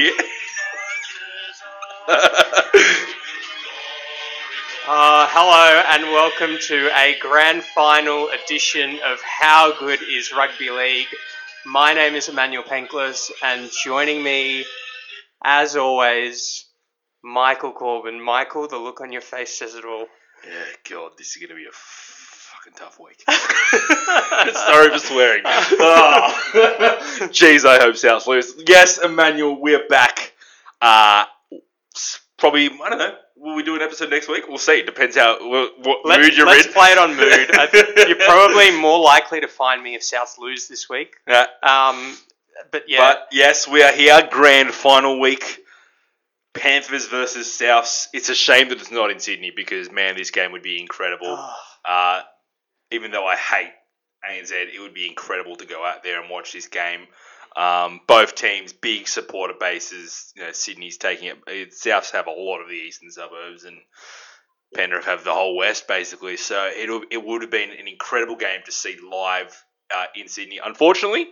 Uh, hello and welcome to a grand final edition of How Good is Rugby League. My name is Emmanuel Penklas, and joining me, as always, Michael Corbin. Michael, the look on your face says it all. yeah, God, this is going to be a fucking tough week. Sorry for swearing. Oh. Jeez, I hope South lose. Yes, Emmanuel, we're back. Uh, probably, I don't know. Will we do an episode next week? We'll see. It Depends how what, what Let's, mood you're in. let's play it on mood. I think you're probably more likely to find me if Souths lose this week. Yeah. Um, but yeah, But yes, we are here. Grand final week. Panthers versus Souths. It's a shame that it's not in Sydney because man, this game would be incredible. Uh, even though I hate ANZ, it would be incredible to go out there and watch this game. Um, both teams, big supporter bases. You know, Sydney's taking it. it. Souths have a lot of the eastern suburbs, and Penrith have the whole west, basically. So it it would have been an incredible game to see live uh, in Sydney. Unfortunately,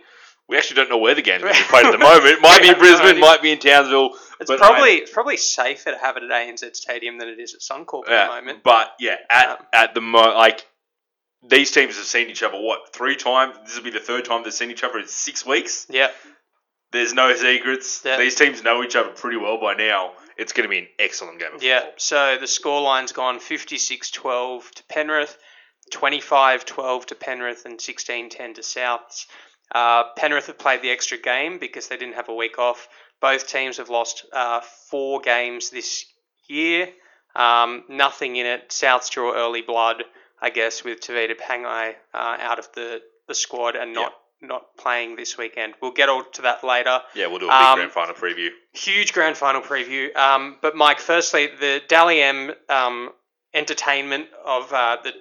we actually don't know where the game's going to be played at the moment. It might be in Brisbane, might be in Townsville. it's probably it's probably safer to have it at ANZ Stadium than it is at Suncorp at Yeah, the moment. But yeah, at Um, at the mo like these teams have seen each other what three times? This will be the third time they've seen each other in six weeks. Yeah. There's no secrets. Yeah. These teams know each other pretty well by now. It's going to be an excellent game. Of Yeah, football. so the scoreline's gone 56 12 to Penrith, 25 12 to Penrith, and 16 10 to Souths. Uh, Penrith have played the extra game because they didn't have a week off. Both teams have lost uh, four games this year. Um, nothing in it. Souths draw early blood, I guess, with Tevita Pangai uh, out of the, the squad and not, not playing this weekend. We'll get all to that later Yeah, we'll do a big Um, grand final preview. huge grand final preview. Um, but Mike, firstly, the Dally M um, entertainment of uh, the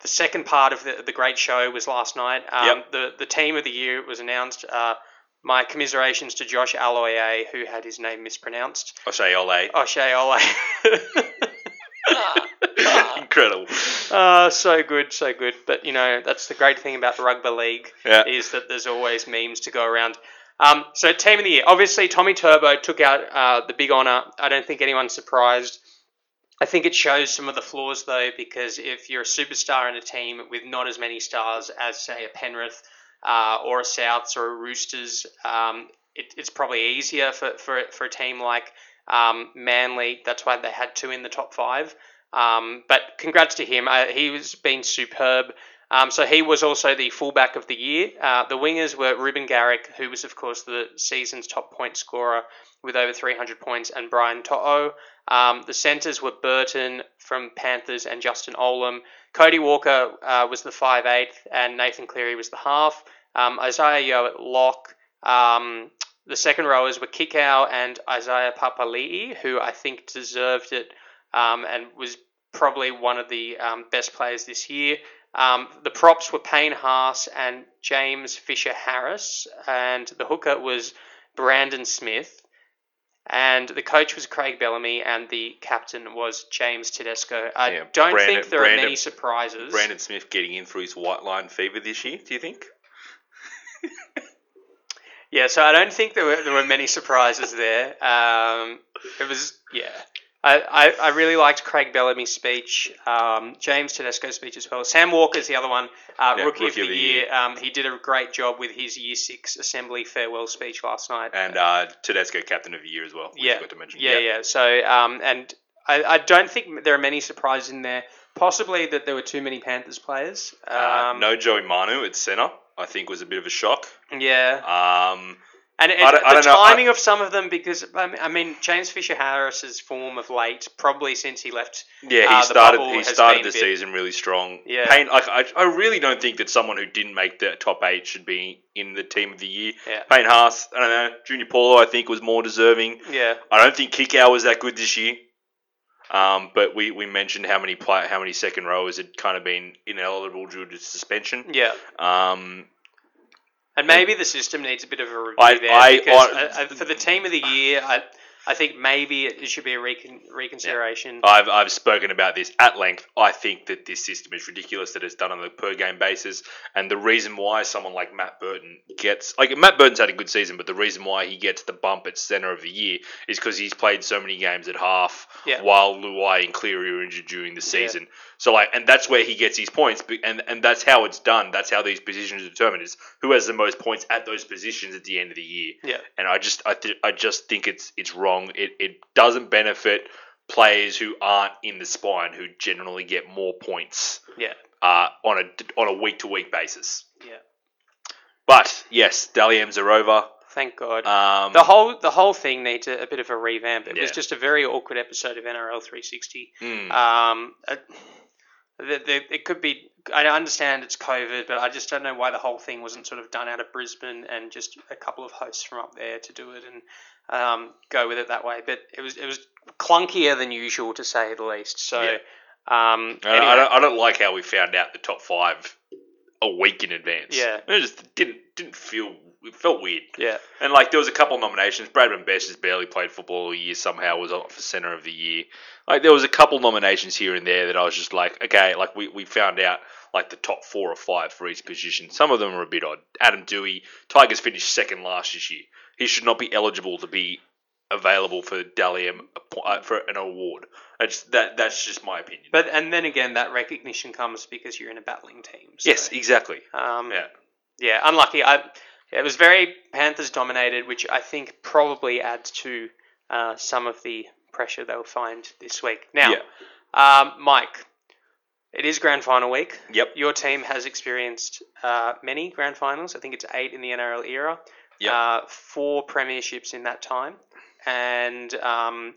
the second part of the, the great show was last night. Um, Yep. The the team of the year was announced. Uh, my commiserations to Josh Aloye, who had his name mispronounced. O'Shea Ole. O'Shea Ole. Incredible. Uh, so good, so good. But you know, that's the great thing about the rugby league Yeah. is that there's always memes to go around. Um, so team of the year, obviously Tommy Turbo took out uh, the big honour. I don't think anyone's surprised. I think it shows some of the flaws though, because if you're a superstar in a team with not as many stars as say a Penrith uh, or a Souths or a Roosters, um, it, it's probably easier for, for, for a team like um, Manly. That's why they had two in the top five. Um, but congrats to him. Uh, he was been superb. Um, so he was also the fullback of the year. Uh, the wingers were Reuben Garrick, who was of course the season's top point scorer with over 300 points, and Brian To'o. Um, the centres were Burton from Panthers and Justin Olam. Cody Walker uh, was the 5'8", and Nathan Cleary was the half. Um, Isaah Yeo at lock. Um, the second rowers were Kikau and Isaiah Papali'i, who I think deserved it um, and was probably one of the um, best players this year. Um, the props were Payne Haas and James Fisher Harris, and the hooker was Brandon Smith. And the coach was Craig Bellamy, and the captain was James Tedesco. I Yeah, don't Brandon- think there Brandon- are many surprises. Brandon Smith getting in through his white line fever this year. Do you think? Yeah, so I don't think there were there were many surprises there. Um, it was yeah. I, I, I really liked Craig Bellamy's speech, um, James Tedesco's speech as well. Sam Walker's the other one, uh, Yeah, rookie, of the, year. Um, he did a great job with his Year Six Assembly farewell speech last night. And uh, Tedesco, captain of the year as well. yeah, forgot to mention. yeah, yeah. So um, and I, I don't think there are many surprises in there. Possibly that there were too many Panthers players. Um, Uh, no Joey Manu at centre. I think was a bit of a shock. Yeah. Um, And it, I don't- I the know, I- timing of some of them, because I mean- James Fisher Harris's form of late, probably since he left. yeah, he Uh, started. He started the bit- season really strong. Yeah. Payne, like I, I really don't think that someone who didn't make the top eight should be in the team of the year. Yeah. Payne Haas, I don't know. Junior Paulo, I think was more deserving. Yeah. I don't think Kikau was that good this year. Um, but we, we mentioned how many play, how many second rowers had kind of been ineligible due to suspension. Yeah. Um, And maybe the system needs a bit of a review I- there I- because I- for the team of the year, I, I think maybe it should be a recon, reconsideration. I've, I've spoken about this at length. I think that this system is ridiculous that it's done on a per game basis. And the reason why someone like Matt Burton gets, like, Matt Burton's had a good season, but the reason why he gets the bump at centre of the year is because he's played so many games at half Yeah. while Luai and Cleary were injured during the season. So, like, and that's where he gets his points. And, and that's how it's done. That's how these positions are determined is who has the most points at those positions at the end of the year Yeah. and I just I, th- I just think it's it's wrong. It it doesn't benefit players who aren't in the spine who generally get more points Yeah. uh, on a on a week to week basis. Yeah. But yes, Dally M's are over. Thank God. Um, the whole the whole thing needs a, a bit of a revamp. It was just a very awkward episode of NRL 360. mm, Um, uh, the, the, it could be. I understand it's COVID, but I just don't know why the whole thing wasn't sort of done out of Brisbane and just a couple of hosts from up there to do it and um, go with it that way. But it was it was clunkier than usual to say the least. So. Yeah. Um, I, anyway, I don't I don't like how we found out the top five a week in advance. Yeah. it just didn't didn't feel it felt weird. yeah, And like there was a couple of nominations. Bradman Best has barely played football all year. Somehow was up for centre of the year. Like there was a couple nominations here and there that I was just like, okay, like we, we found out like the top four or five for each position. Some of them are a bit odd. Adam Doueihi, Tigers finished second last this year. He should not be eligible to be available for Dally M uh, for an award. That's that that's just my opinion. but and then again, that recognition comes because you're in a battling team. So, yes, exactly. Um, Yeah. yeah, unlucky. I, it was very Panthers dominated, which I think probably adds to uh, some of the pressure they'll find this week. Now, um, Mike, it is grand final week. Yep. Your team has experienced uh, many grand finals. I think it's eight in the NRL era. Yep. Uh, four premierships in that time, and um,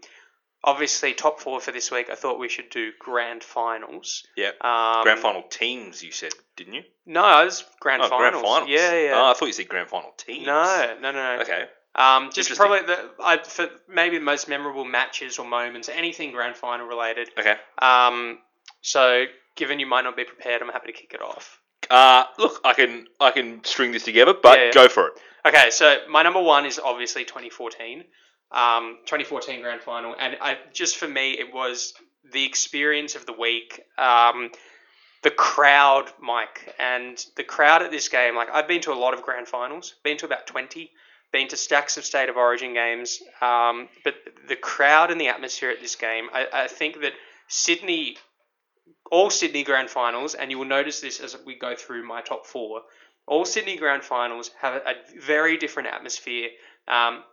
obviously top four for this week. I thought we should do grand finals. Yeah. Um, Grand final teams, you said, didn't you? No, it was grand oh, finals. grand finals. Yeah, yeah. Oh, I thought you said grand final teams. No, no, no, no. Okay. Um, just probably the I, for maybe the most memorable matches or moments, anything grand final related. Okay. Um, so given you might not be prepared, I'm happy to kick it off. Uh, look, I can I can string this together, but Yeah, yeah. go for it. Okay, so my number one is obviously 2014, um, 2014 grand final, and I just for me it was the experience of the week. Um, the crowd, Mike, and the crowd at this game. Like I've been to a lot of grand finals, been to about 20, been to stacks of state of origin games, um, but the crowd and the atmosphere at this game. I, I think that Sydney, all Sydney grand finals, and you will notice this as we go through my top four all Sydney Grand Finals have a, very different atmosphere. Um,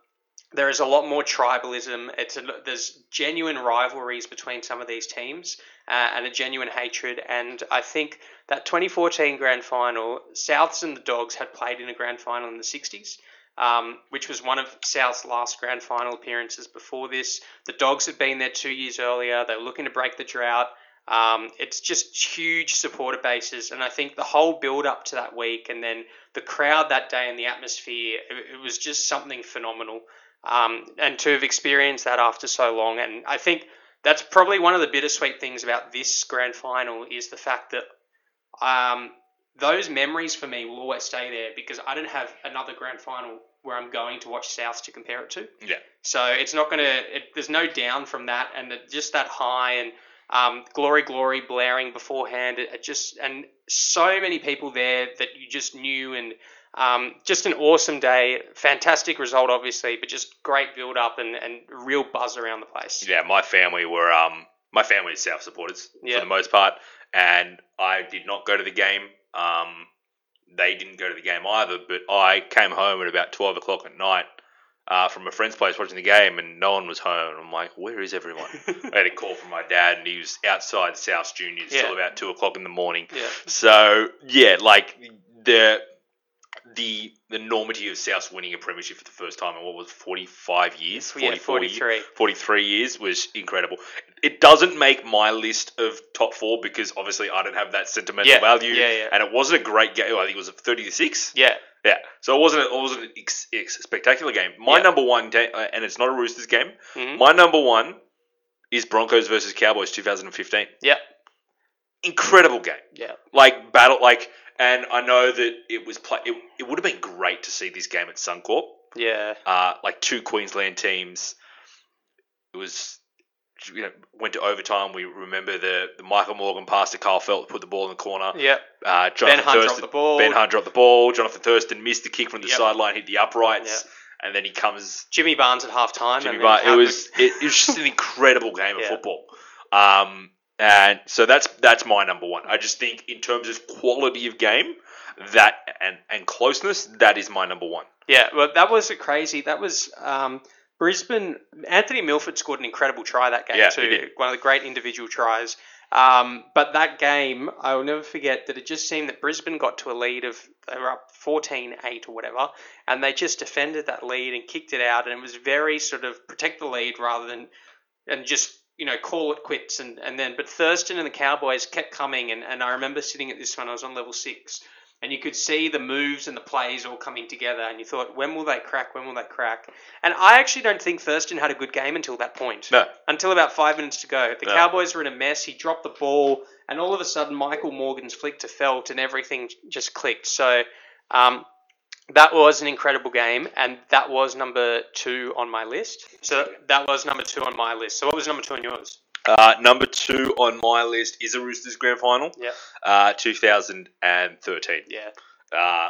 there is a lot more tribalism. It's a, there's genuine rivalries between some of these teams uh, and a genuine hatred. And I think that 2014 Grand Final, Souths and the Dogs had played in a Grand Final in the 60s. Um, which was one of South's last grand final appearances before this. The Dogs had been there two years earlier. They were looking to break the drought. Um, it's just huge supporter bases, and I think the whole build up to that week, and then the crowd that day and the atmosphere, it, it was just something phenomenal. Um, and to have experienced that after so long, and I think that's probably one of the bittersweet things about this grand final is the fact that um, those memories for me will always stay there because I don't have another grand final where I'm going to watch South to compare it to. Yeah. So it's not going to. There's no down from that, and it, just that high and um, glory, glory blaring beforehand. It, it just and so many people there that you just knew, and um, just an awesome day. Fantastic result, obviously, but just great build up and, and real buzz around the place. Yeah, my family were um my family is South supporters Yeah. for the most part, and I did not go to the game. Um, they didn't go to the game either, but I came home at about twelve o'clock at night. Uh, from a friend's place watching the game, and no one was home. I'm like, where is everyone? I had a call from my dad, and he was outside South Juniors Yeah. till about two o'clock in the morning. Yeah. So yeah, like the the the enormity of Souths winning a premiership for the first time in what was forty five years, Yeah, 44 years, 43. 43 years was incredible. It doesn't make my list of top four because obviously I don't have that sentimental Yeah, value, yeah, yeah. and it wasn't a great game. I think it was thirty to six. Yeah. Yeah, so it wasn't. It wasn't an ex- ex- spectacular game. My Yeah. number one, uh, and it's not a Roosters game. Mhm. My number one is Broncos versus Cowboys, 2015. Yeah. Incredible game, Yeah. like battle, like, and I know that it was play. It, it would have been great to see this game at Suncorp. Yeah. Uh, like two Queensland teams. It was, you know, went to overtime. We remember the, the Michael Morgan pass to Kyle Feldt, put the ball in the corner. Yeah. Uh, Jonathan Hunt dropped the ball. Ben Hunt dropped the ball. Jonathan Thurston missed the kick from the Yep. sideline, hit the uprights, and then he comes. Jimmy Barnes at half time. Jimmy Bar- it was it, it was just an incredible game of Yeah. football. Um, and so that's that's my number one. I just think in terms of quality of game, that and and closeness, that is my number one. Yeah, well, that was crazy. That was um, Brisbane. Anthony Milford scored an incredible try that game Yeah, too. One of the great individual tries. Um, but that game, I will never forget that it just seemed that Brisbane got to a lead of they were up 14-8 or whatever, and they just defended that lead and kicked it out, and it was very sort of protect the lead rather than and just you know call it quits and, and then but Thurston and the Cowboys kept coming and, and I remember sitting at this one I was on level six and you could see the moves and the plays all coming together and you thought when will they crack? When will they crack? And I actually don't think Thurston had a good game until that point. No, until about five minutes to go. The No. Cowboys were in a mess. He dropped the ball and all of a sudden Michael Morgan's flick to Feldt and everything just clicked. So um, that was an incredible game, and that was number two on my list. So that was number two on my list. So what was number two on yours? uh, number two on my list is a Roosters grand final. Yeah. Uh, 2013. Yeah, Uh,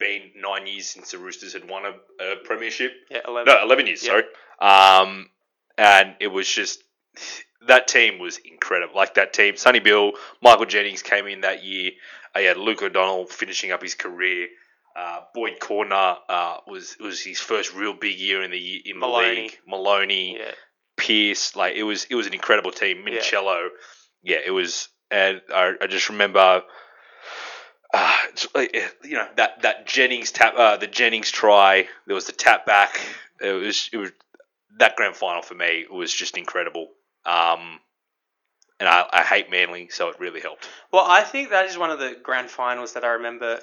been nine years since the Roosters had won a, a premiership. yeah, eleven. No, 11 years, Yeah. sorry. Um, and it was just, that team was incredible. Like that team, Sonny Bill, Michael Jennings came in that year. Uh, had Luke O'Donnell finishing up his career. Uh, Boyd Cordner uh, was was his first real big year in the in the Maloney. league. Maloney, Yeah, Pearce, like it was it was an incredible team. Yeah. Minichiello, yeah, it was, and I, I just remember, uh, eh, you know that that Jennings tap, uh, the Jennings try. There was the tap back. It was it was that grand final for me was just incredible. Um, and I, I hate Manly, so it really helped. Well, I think that is one of the grand finals that I remember,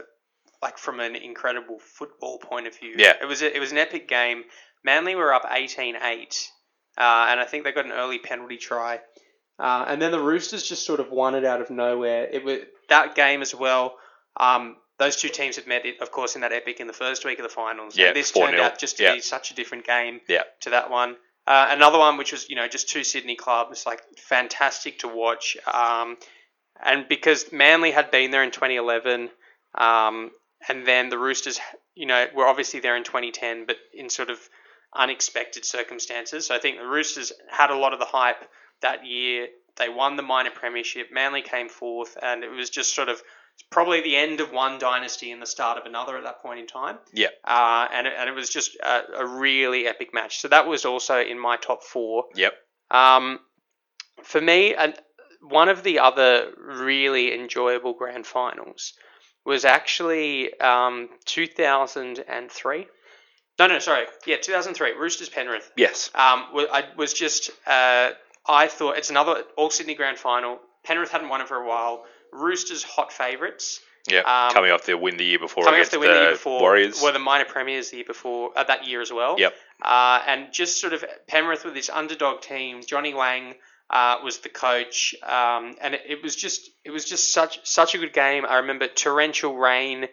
like from an incredible football point of view. Yeah. it was a, it was an epic game. Manly were up 18-8, uh, and I think they got an early penalty try, uh, and then the Roosters just sort of won it out of nowhere. It was that game as well. Um, those two teams had met, of course, in that epic in the first week of the finals. Yeah, and this 4-0. turned out just to Yeah. be such a different game Yeah. to that one. Uh, another one, which was you know just two Sydney clubs, like fantastic to watch. Um, and because Manly had been there in 2011, um, and then the Roosters, you know, were obviously there in 2010, but in sort of unexpected circumstances. So I think the Roosters had a lot of the hype that year. They won the minor premiership. Manly came fourth, and it was just sort of probably the end of one dynasty and the start of another at that point in time. Yeah. Uh, and, it, and it was just a, a really epic match. So that was also in my top four. Yep. Um, for me, and one of the other really enjoyable grand finals was actually um, 2003. No, no, sorry. Yeah, 2003. Roosters Penrith. Yes. Um, I was just, uh, I thought it's another All Sydney grand final. Penrith hadn't won it for a while. Roosters hot favourites. Yeah. Um, coming off their win the year before Coming off against the win the year before, Warriors. were the minor premiers the year before uh, that year as well. Yep. Uh, and just sort of Penrith with this underdog team. Johnny Lang uh, was the coach, um, and it, it was just it was just such such a good game. I remember torrential rain,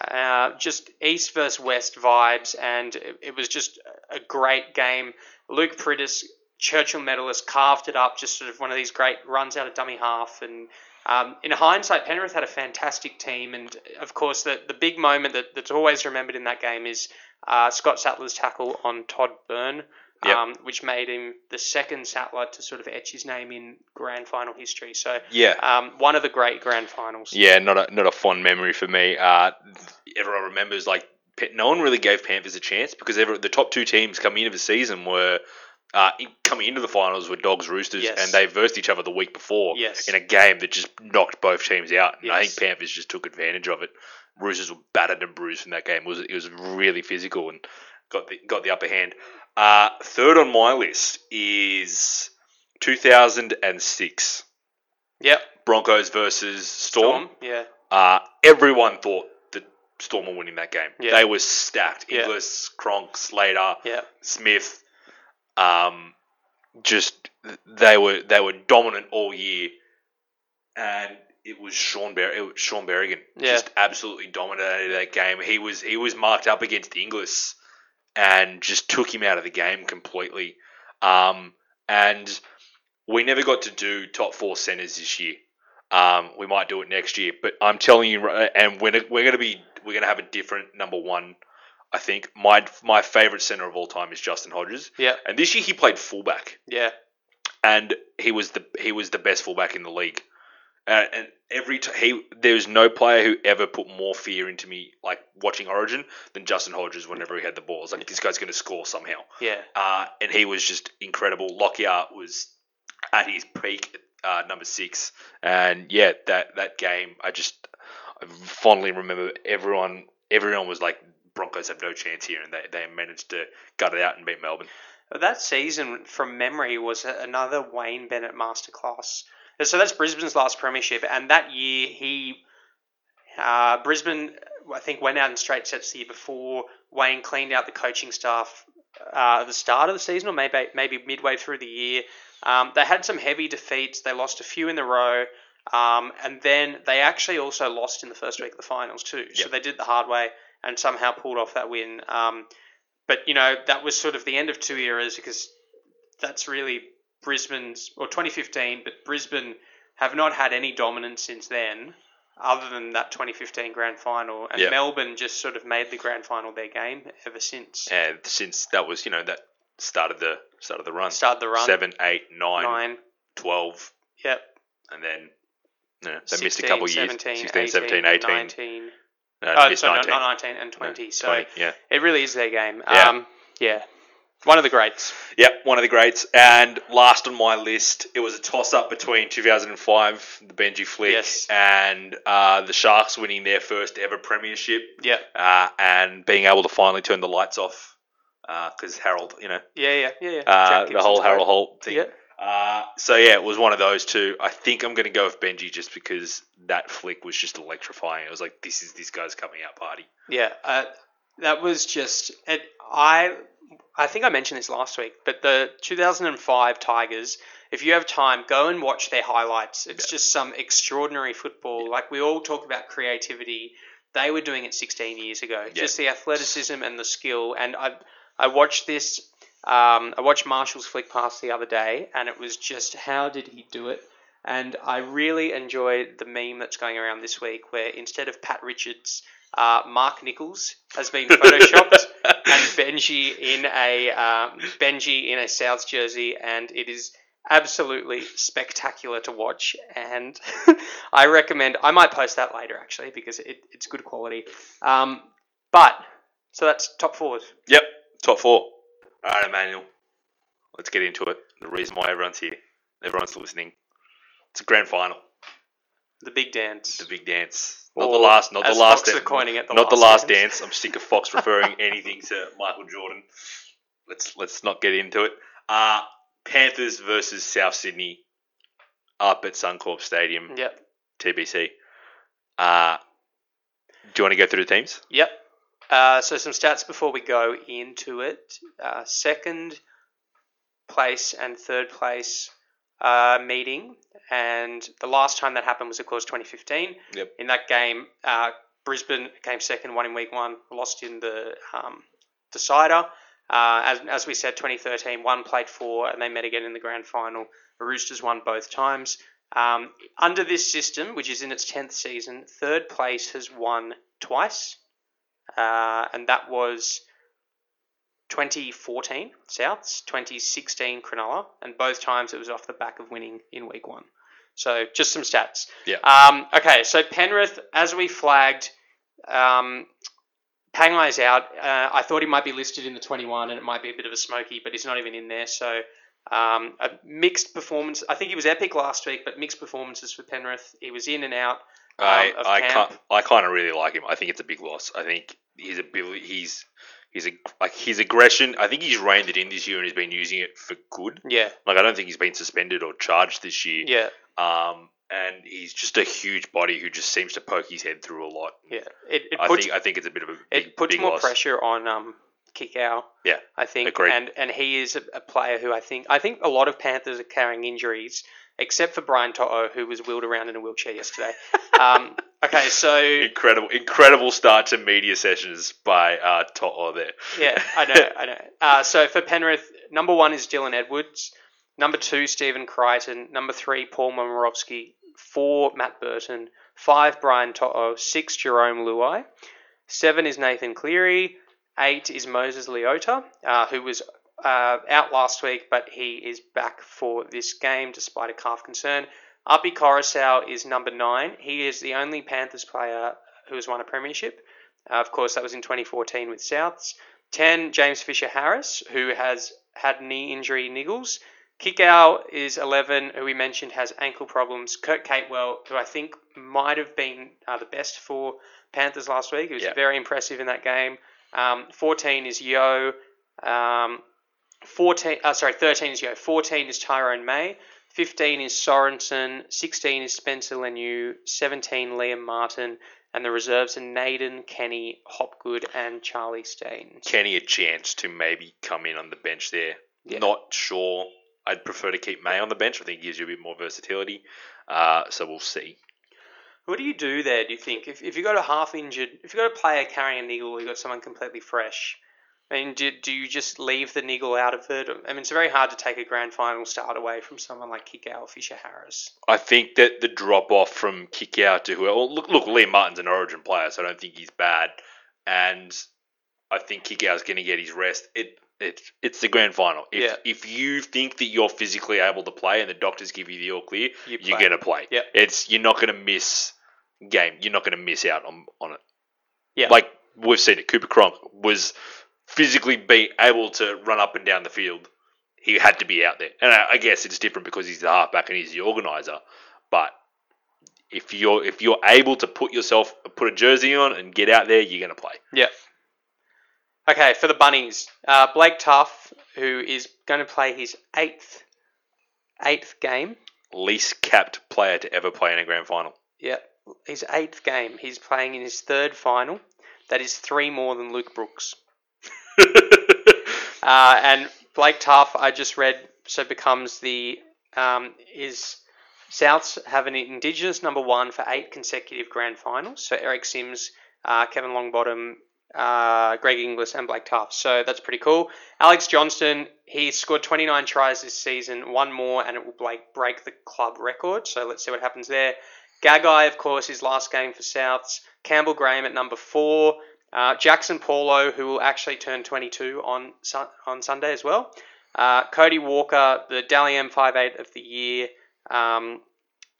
uh, just east versus west vibes, and it, it was just a great game. Luke Priddis, Churchill medalist, carved it up. Just sort of one of these great runs out of dummy half and. Um, in hindsight, Penrith had a fantastic team, and of course, the, the big moment that, that's always remembered in that game is uh, Scott Sattler's tackle on Todd Byrne, Yep. um, which made him the second Sattler to sort of etch his name in grand final history. So, yeah. um, one of the great grand finals. Yeah, not a not a fond memory for me. Uh, everyone remembers like no one really gave Panthers a chance because ever, the top two teams coming into the season were uh, coming into the finals were Dogs Roosters, Yes. and they versed each other the week before Yes. in a game that just knocked both teams out. And I think Panthers just took advantage of it. Roosters were battered and bruised from that game. It was it was really physical and got the got the upper hand. Uh, third on my list is 2006 Yep. Broncos versus Storm. Yeah. Uh, everyone thought that Storm were winning that game. Yeah. They were stacked. Yeah. Inglis, Cronk, Slater, Yeah. Smith, um, just they were they were dominant all year, and it was Sean Ber- it was Shaun Berrigan Yeah. just absolutely dominated that game. He was he was marked up against Inglis, and just took him out of the game completely. Um, and we never got to do top four centers this year. Um, we might do it next year, but I'm telling you, and we're we're gonna be we're gonna have a different number one. I think my my favorite center of all time is Justin Hodges, Yeah. and this year he played fullback, Yeah. and he was the he was the best fullback in the league. Uh, and every t- he there's no player who ever put more fear into me like watching Origin than Justin Hodges whenever he had the ball. It's like this guy's going to score somehow. Yeah. Uh, and he was just incredible. Lockyer was at his peak, uh, number six, and yeah, that that game, I just I fondly remember everyone. Everyone was like, Broncos have no chance here, and they, they managed to gut it out and beat Melbourne. That season, from memory, was another Wayne Bennett masterclass. And So that's Brisbane's last premiership, and that year he, uh, Brisbane, I think, went out in straight sets the year before. Wayne cleaned out the coaching staff uh, at the start of the season, or maybe maybe midway through the year. Um, they had some heavy defeats. They lost a few in a row, um, and then they actually also lost in the first week of the finals too. So they did the hard way and somehow pulled off that win. Um, but you know that was sort of the end of two eras because that's really Brisbane's or 2015. But Brisbane have not had any dominance since then, other than that 2015 grand final, and Yeah. Melbourne just sort of made the grand final their game ever since. And since that was, you know, that started the started the run. Started the run Seven, eight, nine, nine, 12, yep. and then you know, they 16, missed a couple of years. 17, 16, 18, 17, 18. 19. Uh, Oh, sorry, 19. not 19 and 20. No, so yeah. it really is their game. Yeah. Um, yeah. One of the greats. Yep, one of the greats. And last on my list, it was a toss up between 2005, the Benji flick, Yes. and uh, the Sharks winning their first ever premiership Yeah. uh, and being able to finally turn the lights off. Because Harold, you know, Yeah, yeah, yeah. yeah. uh, the whole great. Harold Holt thing. Yeah. Uh, so yeah, it was one of those two. I think I'm going to go with Benji just because that flick was just electrifying. It was like, this is this guy's coming out party. Yeah, uh, that was just it. I I think I mentioned this last week, but the 2005 Tigers. If you have time, go and watch their highlights. It's just some extraordinary football. Like we all talk about creativity, they were doing it 16 years ago. Yeah. Just the athleticism and the skill. And I I watched this. Um, I watched Marshall's flick pass the other day, and it was just how did he do it? And I really enjoyed the meme that's going around this week, where instead of Pat Richards, uh, Mark Nicholls has been photoshopped, and Benji in a um, Benji in a South jersey, and it is absolutely spectacular to watch. And I recommend. I might post that later actually because it, it's good quality. Um, but so that's top fours. Yep, top four. All right, Emmanuel. Let's get into it. The reason why everyone's here, everyone's listening. It's a grand final, The big dance. the big dance. Not the last, not the as last, Fox are coining it, the not the last dance. I'm sick of Fox referring anything to Michael Jordan. Let's let's not get into it. Uh Panthers versus South Sydney, up at Suncorp Stadium, Yep. TBC. Uh, do you want to go through the teams? Yep. Uh, so some stats before we go into it. Uh, second place and third place uh, meeting, and the last time that happened was of course 2015. Yep. In that game, uh, Brisbane came second, won in week one, lost in the um, decider. Uh, as, as we said, 2013, one played four, and they met again in the grand final. The Roosters won both times. Um, under this system, which is in its 10th season, third place has won twice, uh, and that was 2014 Souths, 2016 Cronulla, and both times it was off the back of winning in week one. So just some stats. Yeah. Um, okay, so Penrith, as we flagged, um, Pangai's out. Uh, I thought he might be listed in the 21, and it might be a bit of a smoky, but he's not even in there. So um, a mixed performance. I think he was epic last week, but mixed performances for Penrith. He was in and out. I I I kind of really like him. I think it's a big loss. I think his ability, he's he's like his aggression. I think he's reined it in this year and he's been using it for good. Yeah, Like I don't think he's been suspended or charged this year. yeah, Um, and he's just a huge body who just seems to poke his head through a lot. yeah. It, it I puts think I think it's a bit of a big, it puts more loss. pressure on um Kikau. Yeah, I think, agreed. and and he is a, a player who I think I think a lot of Panthers are carrying injuries, except for Brian To'o, who was wheeled around in a wheelchair yesterday. um, okay, so Incredible, incredible start to media sessions by uh, To'o there. yeah, I know, I know. Uh, so for Penrith, number one is Dylan Edwards, number two Stephen Crichton, number three Paul Momirovski, four Matt Burton, five Brian To'o, six Jarome Luai, seven is Nathan Cleary, eight is Moses Leota, uh, who was uh, out last week, but he is back for this game despite a calf concern. Api Koroisau is number nine. He is the only Panthers player who has won a premiership. Uh, of course, that was in 2014 with Souths. 10, James Fisher Harris, who has had knee injury niggles. Kikau is 11, who we mentioned has ankle problems. Kurt Capewell, who I think might have been uh, the best for Panthers last week. He was Yeah. very impressive in that game. Um, 14 is Yeo. Um, 14, uh, sorry, 13 is Yeo. 14 is Tyrone May. 15 is Sorensen. 16 is Spencer Leniu. 17, Liam Martin. And the reserves are Naden, Kenny, Hopgood, and Charlie Staines. Kenny a chance to maybe come in on the bench there. Yeah. Not sure. I'd prefer to keep May on the bench. I think it gives you a bit more versatility. Uh, so we'll see. What do you do there, do you think? If, if you've got a half injured, if you've got a player carrying a niggle, you've got someone completely fresh, I mean, do, do you just leave the niggle out of it? I mean, it's very hard to take a grand final start away from someone like Kikau Fisher Harris. I think that the drop off from Kikau to whoever. Look, look, Liam Martin's an Origin player, so I don't think he's bad. And I think Kikau's going to get his rest. It it it's the grand final. If Yeah. if you think that you're physically able to play and the doctors give you the all clear, You you're going to play. Yeah. It's you're not going to miss game. You're not going to miss out on on it. Yeah. Like we've seen it. Cooper Cronk was physically be able to run up and down the field. He had to be out there, and I, I guess it's different because he's the halfback and he's the organizer. But if you're if you're able to put yourself put a jersey on and get out there, you're going to play. Yeah. Okay, for the Bunnies, uh, Blake Taaffe, who is going to play his eighth eighth game. Least capped player to ever play in a grand final. Yeah, his eighth game. He's playing in his third final. That is three more than Luke Brooks. Uh, and Blake Taaffe, I just read, so becomes the um, is Souths have an Indigenous number one for eight consecutive grand finals. So Eric Simms, uh, Kevin Longbottom, uh, Greg Inglis, and Blake Taaffe. So that's pretty cool. Alex Johnston, he scored 29 tries this season, one more, and it will break break the club record. So let's see what happens there. Gagai, of course, his last game for Souths. Campbell Graham at number four. Uh, Jaxson Paulo, who will actually turn 22 on on Sunday as well. Uh, Cody Walker, the Dally M58 of the year, um,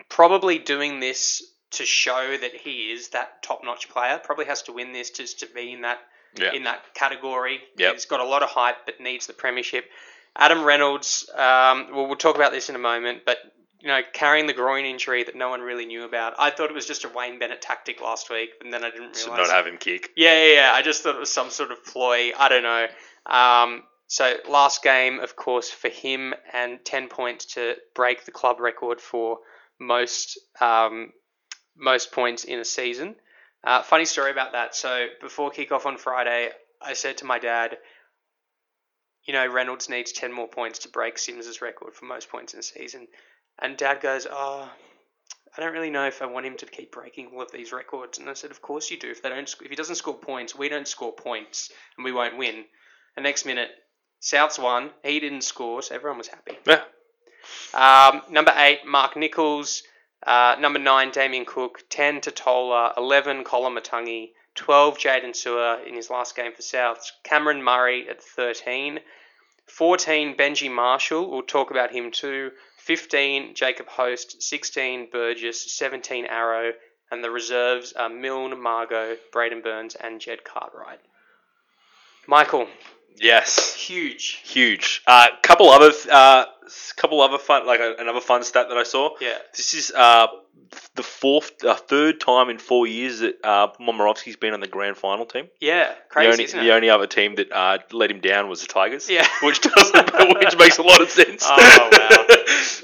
probably doing this to show that he is that top-notch player. Probably has to win this just to be in that Yeah. in that category. Yep. He's got a lot of hype, but needs the premiership. Adam Reynolds, um, well, we'll talk about this in a moment, but you know, carrying the groin injury that no one really knew about. I thought it was just a Wayne Bennett tactic last week, and then I didn't realize. not have him kick. Yeah, yeah, yeah. I just thought it was some sort of ploy. I don't know. Um, so last game, of course, for him, and ten points to break the club record for most um, most points in a season. Uh, funny story about that. So before kickoff on Friday, I said to my dad, "You know, Reynolds needs ten more points to break Simms's record for most points in a season." And Dad goes, "Oh." I don't really know if I want him to keep breaking all of these records. And I said, of course you do. If they don't, if he doesn't score points, we don't score points, and we won't win. The next minute, Souths won. He didn't score, so everyone was happy. Yeah. Um, number eight, Mark Nicholls. Uh, number nine, Damien Cook. Ten, Tatola. Eleven, Koloamatangi. Twelve, Jaydn Su'A in his last game for Souths. Cameron Murray at thirteen. Fourteen, Benji Marshall. We'll talk about him too. 15 Jacob Host, 16 Burgess, 17 Arrow, and the reserves are Milne, Margot, Braden Burns, and Jed Cartwright. Michael, Yes. huge. Huge. Uh, couple other uh, couple other fun like uh, another fun stat that I saw. Yeah. This is uh, the fourth, uh, third time in four years that uh, Momirovski's been on the grand final team. Yeah, The crazy, only, isn't the it? only other team that uh, let him down was the Tigers. Yeah. which doesn't, which makes a lot of sense. Oh, wow.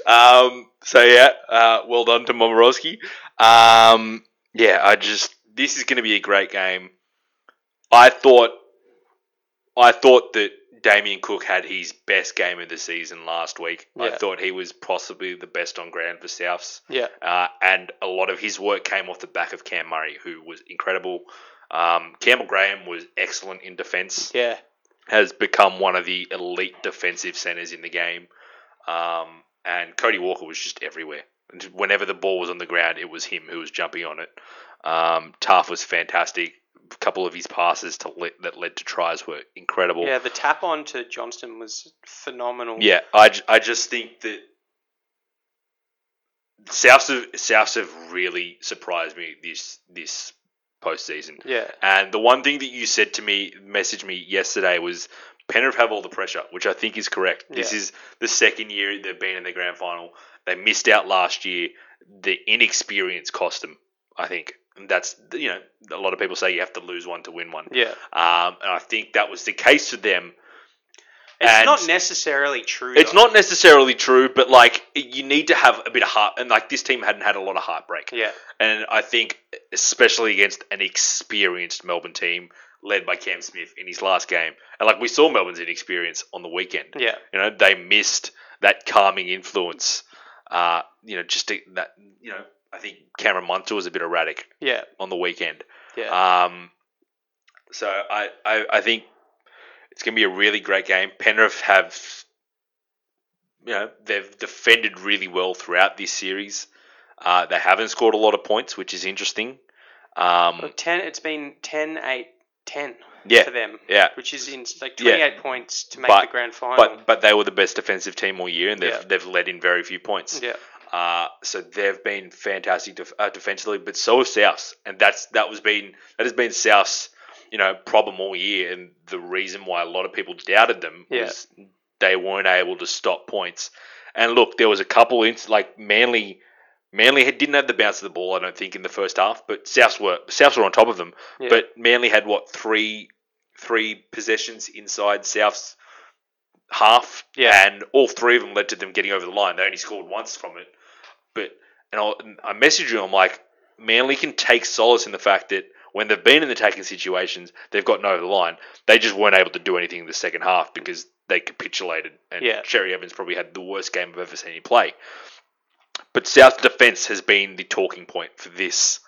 Um, so yeah, uh, well done to Momirovski. Um, yeah, I just this is going to be a great game. I thought, I thought that Damien Cook had his best game of the season last week. I thought he was possibly the best on ground for Souths. Yeah. Uh, and a lot of his work came off the back of Cam Murray, who was incredible. Um, Campbell Graham was excellent in defence Yeah, has become one of the elite defensive centers in the game. Um, and Cody Walker was just everywhere. And Whenever the ball was on the ground, it was him who was jumping on it. Um, Taaffe was fantastic. A couple of his passes to le- that led to tries were incredible. yeah. The tap on to Johnston was phenomenal. Yeah, I, j- I just think that Souths have, Souths have really surprised me this this postseason. yeah, And the one thing that you said to me, messaged me yesterday was Penrith have all the pressure, which I think is correct. This Yeah. is the second year they've been in the grand final. They missed out last year. The inexperience cost them, I think. And that's, you know, a lot of people say you have to lose one to win one. yeah. Um, and I think that was the case for them. It's And- not necessarily true. It's though. not necessarily true, but like you need to have a bit of heart. And like this team hadn't had a lot of heartbreak. Yeah, And I think, especially against an experienced Melbourne team led by Cam Smith in his last game, and like we saw Melbourne's inexperience on the weekend. yeah, You know, they missed that calming influence. Uh, you know, just to, that. You know, I think Cameron Munster was a bit erratic yeah, on the weekend. yeah. Um, so I, I, I think it's going to be a really great game. Penrith have, you know, they've defended really well throughout this series. Uh, they haven't scored a lot of points, which is interesting. Um, Well, ten. It's been 10, 8, 10 yeah, for them, yeah. which is in like Yeah. twenty-eight points to make But- the grand final. But but they were the best defensive team all year, and they've Yeah. they've led in very few points. yeah, Uh, so they've been fantastic def- uh, defensively, but so have Souths, and that's that was been that has been Souths, you know, problem all year, and the reason why a lot of people doubted them Yeah. was they weren't able to stop points. And look, there was a couple in like Manly. Manly had, didn't have the bounce of the ball, I don't think, in the first half, but Souths were Souths were on top of them. Yeah. But Manly had what three three possessions inside Souths half, Yeah. and all three of them led to them getting over the line. They only scored once from it, but and I, and I messaged you. I'm like, Manly can take solace in the fact that when they've been in attacking situations, they've gotten over the line. They just weren't able to do anything in the second half because they capitulated. And Yeah. Cherry Evans probably had the worst game I've ever seen him play. But South defense has been the talking point for this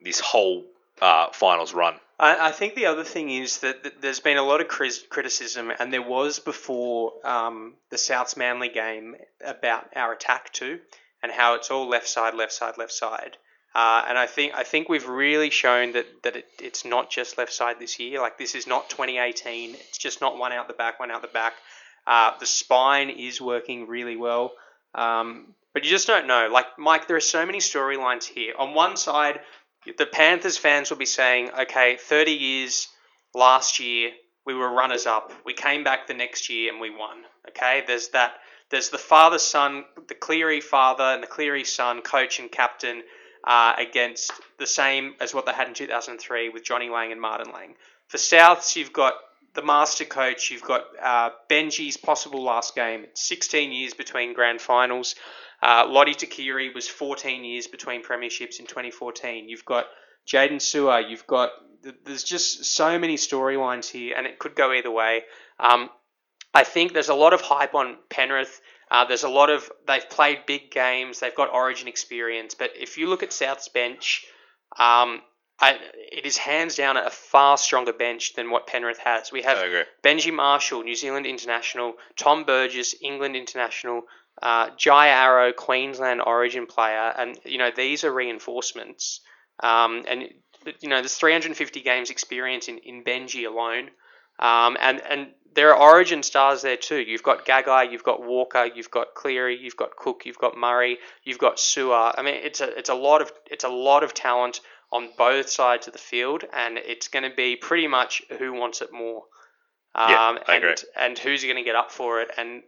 this whole uh, finals run. I, I think the other thing is that th- there's been a lot of cris- criticism, and there was before um, the Souths Manly game about our attack too, and how it's all left side, left side, left side. Uh, and I think I think we've really shown that that it, it's not just left side this year. Like this is not 2018. It's just not one out the back, one out the back. Uh, the spine is working really well, um, but you just don't know. Like Mike, there are so many storylines here. On one side, the Panthers fans will be saying, okay, 30 years last year, we were runners up. We came back the next year and we won. Okay, there's that. There's the father son, the Cleary father and the Cleary son, coach and captain, uh, against the same as what they had in 2003 with Johnny Lang and Martin Lang. For Souths, you've got the master coach, you've got uh, Benji's possible last game. 16 years between grand finals. Uh, Lote Tuqiri was 14 years between premierships in 2014. You've got Jaydn Su'A. You've got there's just so many storylines here, and it could go either way. Um, I think there's a lot of hype on Penrith. Uh, there's a lot of they've played big games. They've got Origin experience, but if you look at South's bench, um, I, it is hands down a far stronger bench than what Penrith has. We have Benji Marshall, New Zealand international, Tom Burgess, England international, uh, Jai Arrow, Queensland origin player, and you know these are reinforcements. Um, and you know there's 350 games experience in, in Benji alone, um, and and there are origin stars there too. You've got Gagai, you've got Walker, you've got Cleary, you've got Cook, you've got Murray, you've got Su'A. I mean it's a it's a lot of it's a lot of talent on both sides of the field, and it's going to be pretty much who wants it more. Um, Yeah, I and, agree. and who's going to get up for it. And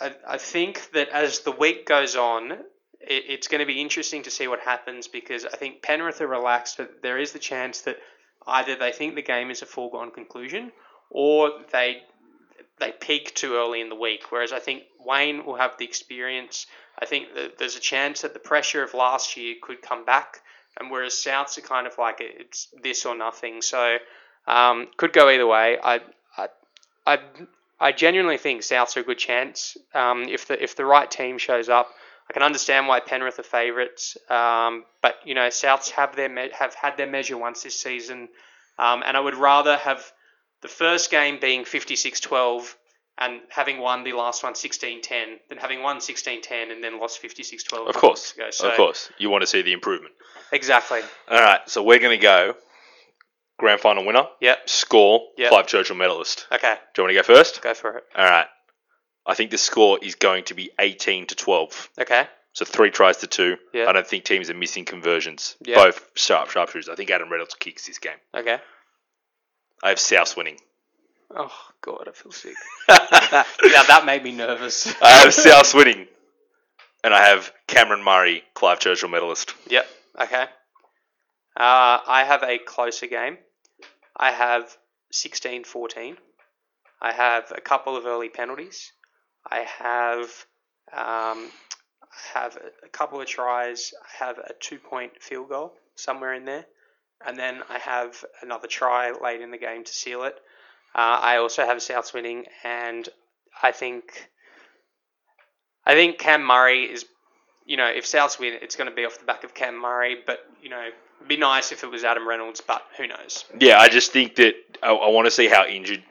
I, I think that as the week goes on, it, it's going to be interesting to see what happens because I think Penrith are relaxed, but there is the chance that either they think the game is a foregone conclusion or they they peak too early in the week. Whereas I think Wayne will have the experience. I think that there's a chance that the pressure of last year could come back, and whereas Souths are kind of like it's this or nothing. So um, could go either way. I I I, I genuinely think Souths are a good chance um, if the if the right team shows up. I can understand why Penrith are favourites, um, but you know Souths have their me- have had their measure once this season, um, and I would rather have the first game being 56-12 and having won the last one 16-10 than having won 16-10 and then lost 56-12. Of course, Ago. So, of course, you want to see the improvement. Exactly. All right, so we're going to go grand final winner, Yep. score, Yep. Clive Churchill medalist. Okay. Do you want to go first? Go for it. All right. I think the score is going to be 18 to 12. Okay. So three tries to two. Yeah. I don't think teams are missing conversions. Yeah. Both sharp sharpshooters. I think Adam Reynolds kicks this game. Okay. I have South winning. Oh God, I feel sick. now that made me nervous. I have South winning. And I have Cameron Murray, Clive Churchill medalist. Yep. Okay. Uh, I have a closer game. I have 16-14. I have a couple of early penalties. I have um, have a- couple of tries. I have a two-point field goal somewhere in there, and then I have another try late in the game to seal it. Uh, I also have Souths winning, and I think I think Cam Murray is you know, if Souths win, it's going to be off the back of Cam Murray. But you know, be nice if it was Adam Reynolds, but who knows? Yeah, I just think that I, I want to see how injured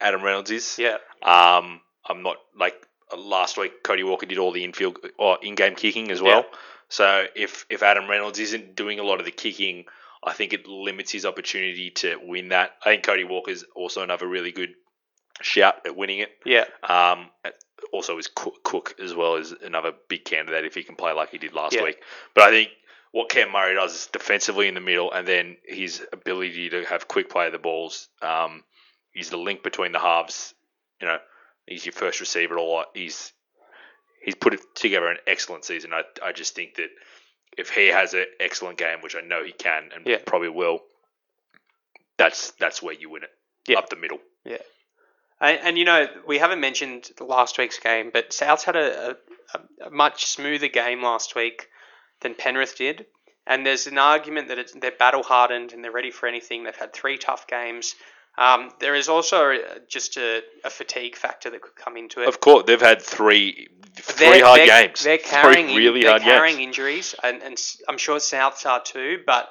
Adam Reynolds is. Yeah, Um, I'm not like last week. Cody Walker did all the infield or in-game kicking as well. So if if Adam Reynolds isn't doing a lot of the kicking, I think it limits his opportunity to win that. I think Cody Walker's also another really good shout at winning it. yeah, Um, also, is Cook, Cook as well is another big candidate if he can play like he did last Yeah. week. But I think what Cam Murray does is defensively in the middle, and then his ability to have quick play of the balls. Um, he's the link between the halves. You know, he's your first receiver a lot. He's he's put it together an excellent season. I I just think that if he has an excellent game, which I know he can and Yeah. probably will, that's that's where you win it. Yeah. Up the middle. and, and you know, we haven't mentioned last week's game, but Souths had a, a, a much smoother game last week than Penrith did. And there's an argument that it's, they're battle hardened and they're ready for anything. They've had three tough games. Um, there is also just a, a fatigue factor that could come into it. Of course, they've had three three They're- hard they're- games. They're carrying three really they're hard carrying games. injuries, and, and I'm sure Souths are too. But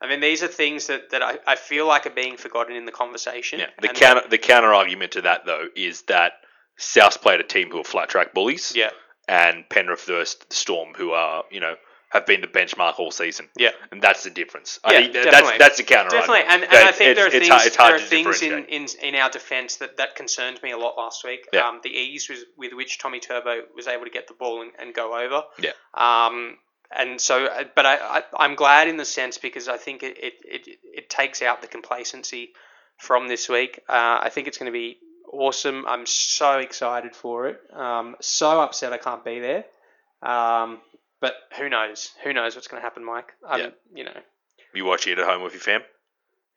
I mean, these are things that, that I, I feel like are being forgotten in the conversation. Yeah. The And counter the counter argument to that though is that South played a team who are flat track bullies, Yeah, and Penrith versus the Storm, who are you know have been the benchmark all season, yeah, and that's the difference. Yeah, I think that- definitely. that's that's the counter definitely. And, and I think there are things hard- there are things in, in in our defence that, that concerned me a lot last week. Yeah. Um, the ease with, with which Tommy Turbo was able to get the ball and, and go over. Yeah. Um, and so, but I, I I'm glad in the sense because I think it it, it, it takes out the complacency from this week. Uh, I think it's going to be awesome. I'm so excited for it. Um, so upset I can't be there. Um, but who knows? Who knows what's going to happen, Mike? Um, Yeah. You know. You watch it at home with your fam.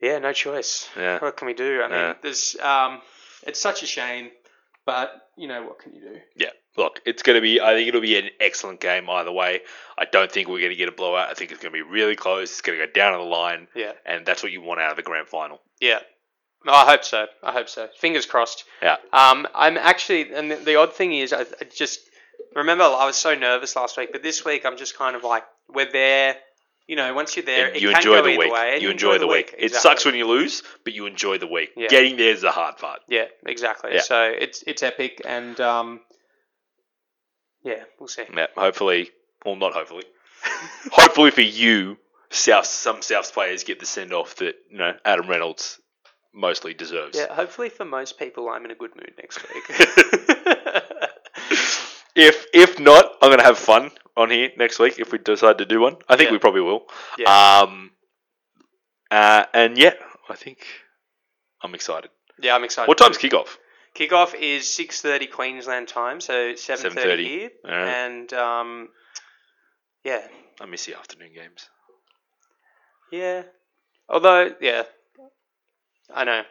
Yeah, no choice. Yeah. What can we do? I mean, Yeah. there's um, it's such a shame, but you know what can you do? Yeah, look, it's going to be. I think it'll be an excellent game either way. I don't think we're going to get a blowout. I think it's going to be really close. It's going to go down to the line, Yeah, and that's what you want out of the grand final. yeah. No, I hope so. I hope so. Fingers crossed. Yeah. Um, I'm actually, and the, the odd thing is, I, I just remember I was so nervous last week, but this week I'm just kind of like, we're there. You know, once you're there, it you enjoy the week. way, you enjoy the week. It Exactly. sucks when you lose, but you enjoy the week. Yeah. Getting there is the hard part. Yeah, exactly. Yeah. So it's it's epic, and um, yeah, we'll see. Yeah, hopefully, well, not hopefully. hopefully for you, South some Souths players get the send off that you know Adam Reynolds mostly deserves. Yeah, hopefully for most people, I'm in a good mood next week. If if not, I'm gonna have fun on here next week if we decide to do one. I think Yeah. we probably will. Yeah. Um. Uh, and yeah, I think I'm excited. yeah, I'm excited. What time's kickoff? Kickoff is six thirty Queensland time, so seven thirty 7:30. here, and um, Yeah, I miss the afternoon games. yeah. Although, yeah, I know,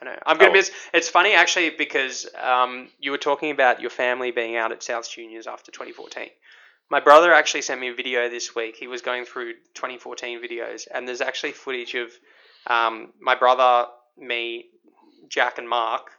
I know. I'm gonna Oh. miss. It's funny actually because um, you were talking about your family being out at South Juniors after 2014. My brother actually sent me a video this week. He was going through 2014 videos, and there's actually footage of um, my brother, me, Jack, and Mark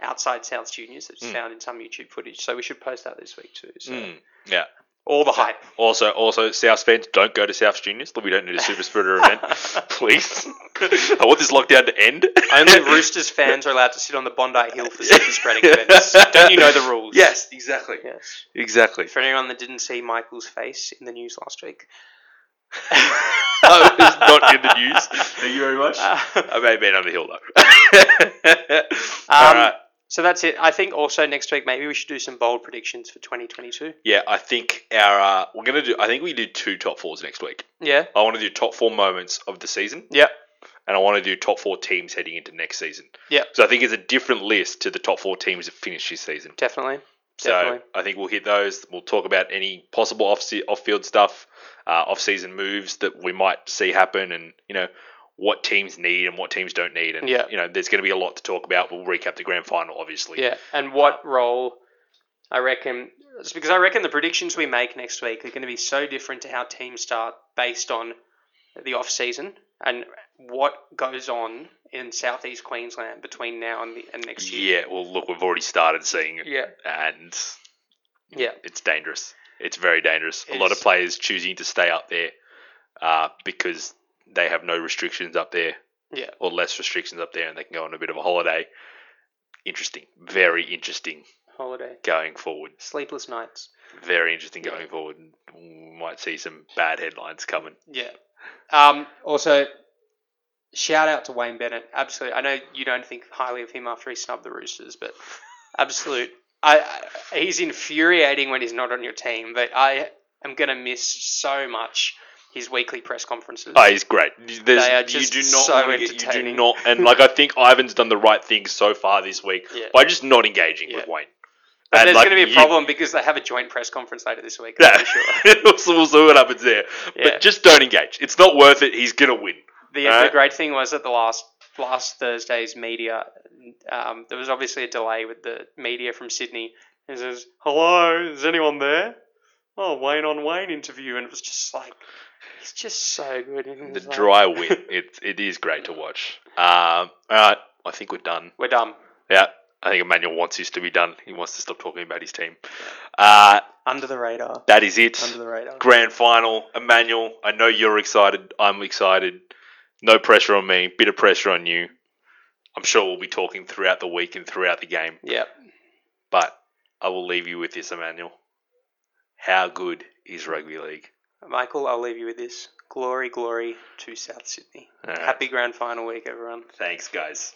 outside South Juniors that's Mm. found in some YouTube footage. So we should post that this week too. So Mm, yeah. All the hype. Also, also, South fans don't go to South Juniors. We don't need a super spreader event, please. I want this lockdown to end. Only Roosters fans are allowed to sit on the Bondi Hill for super spreading events. Don't you know the rules? Yes, exactly, Yes. exactly. For anyone that didn't see Michael's face in the news last week. I was not in the news. Thank you very much. I may have been on the hill though. All Um, right. So that's it. I think also next week maybe we should do some bold predictions for 2022. Yeah, I think our uh, we're gonna do. I think we do two top fours next week. Yeah. I want to do top four moments of the season, Yep. and I want to do top four teams heading into next season. Yeah. So I think it's a different list to the top four teams that finish this season. Definitely. So Definitely. I think we'll hit those. We'll talk about any possible off off field stuff, uh, off season moves that we might see happen, and you know what teams need and what teams don't need. And Yeah. you know there's going to be a lot to talk about. We'll recap the grand final, obviously. Yeah. And what role I reckon because I reckon the predictions we make next week are going to be so different to how teams start based on the off season and what goes on in southeast Queensland between now and, the, and next year. Yeah. Well, look, we've already started seeing it, Yeah. and Yeah. it's dangerous. It's very dangerous. It a lot is. of players choosing to stay up there uh, because they have no restrictions up there. Yeah. Or less restrictions up there, and they can go on a bit of a holiday. Interesting. Very interesting Holiday. going forward. Sleepless nights. Very interesting going forward. Might see some bad headlines coming. Yeah. Um, also, shout out to Wayne Bennett. Absolutely. I know you don't think highly of him after he snubbed the Roosters, but absolute. I, I he's infuriating when he's not on your team, but I am gonna miss so much his weekly press conferences. Oh, he's great. There's, They are you just do not so get- you do not, and like I think Ivan's done the right thing so far this week Yeah. by just not engaging with Wayne. but And, there's like, going to be a you- problem because they have a joint press conference later this week. Yeah, sure. we'll, see- we'll see what happens there. Yeah. But just don't engage. It's not worth it. He's gonna win. The, Alright. the great thing was at the last last Thursday's media, um, there was obviously a delay with the media from Sydney. He says, "Hello, is anyone there?" Oh, Wayne on Wayne interview, and it was just like he's just so good. The like, dry wit. It it is great to watch. Um, all right, I think we're done. We're done. Yeah, I think Emmanuel wants this to be done. He wants to stop talking about his team. Uh, Under the radar. that is it. Under the radar. Grand final. Emmanuel, I know you're excited. I'm excited. No pressure on me. Bit of pressure on you. I'm sure we'll be talking throughout the week and throughout the game. Yep. But I will leave you with this, Emmanuel. How good is rugby league? Michael, I'll leave you with this. Glory, glory to South Sydney. All right. Happy grand final week, everyone. Thanks, guys.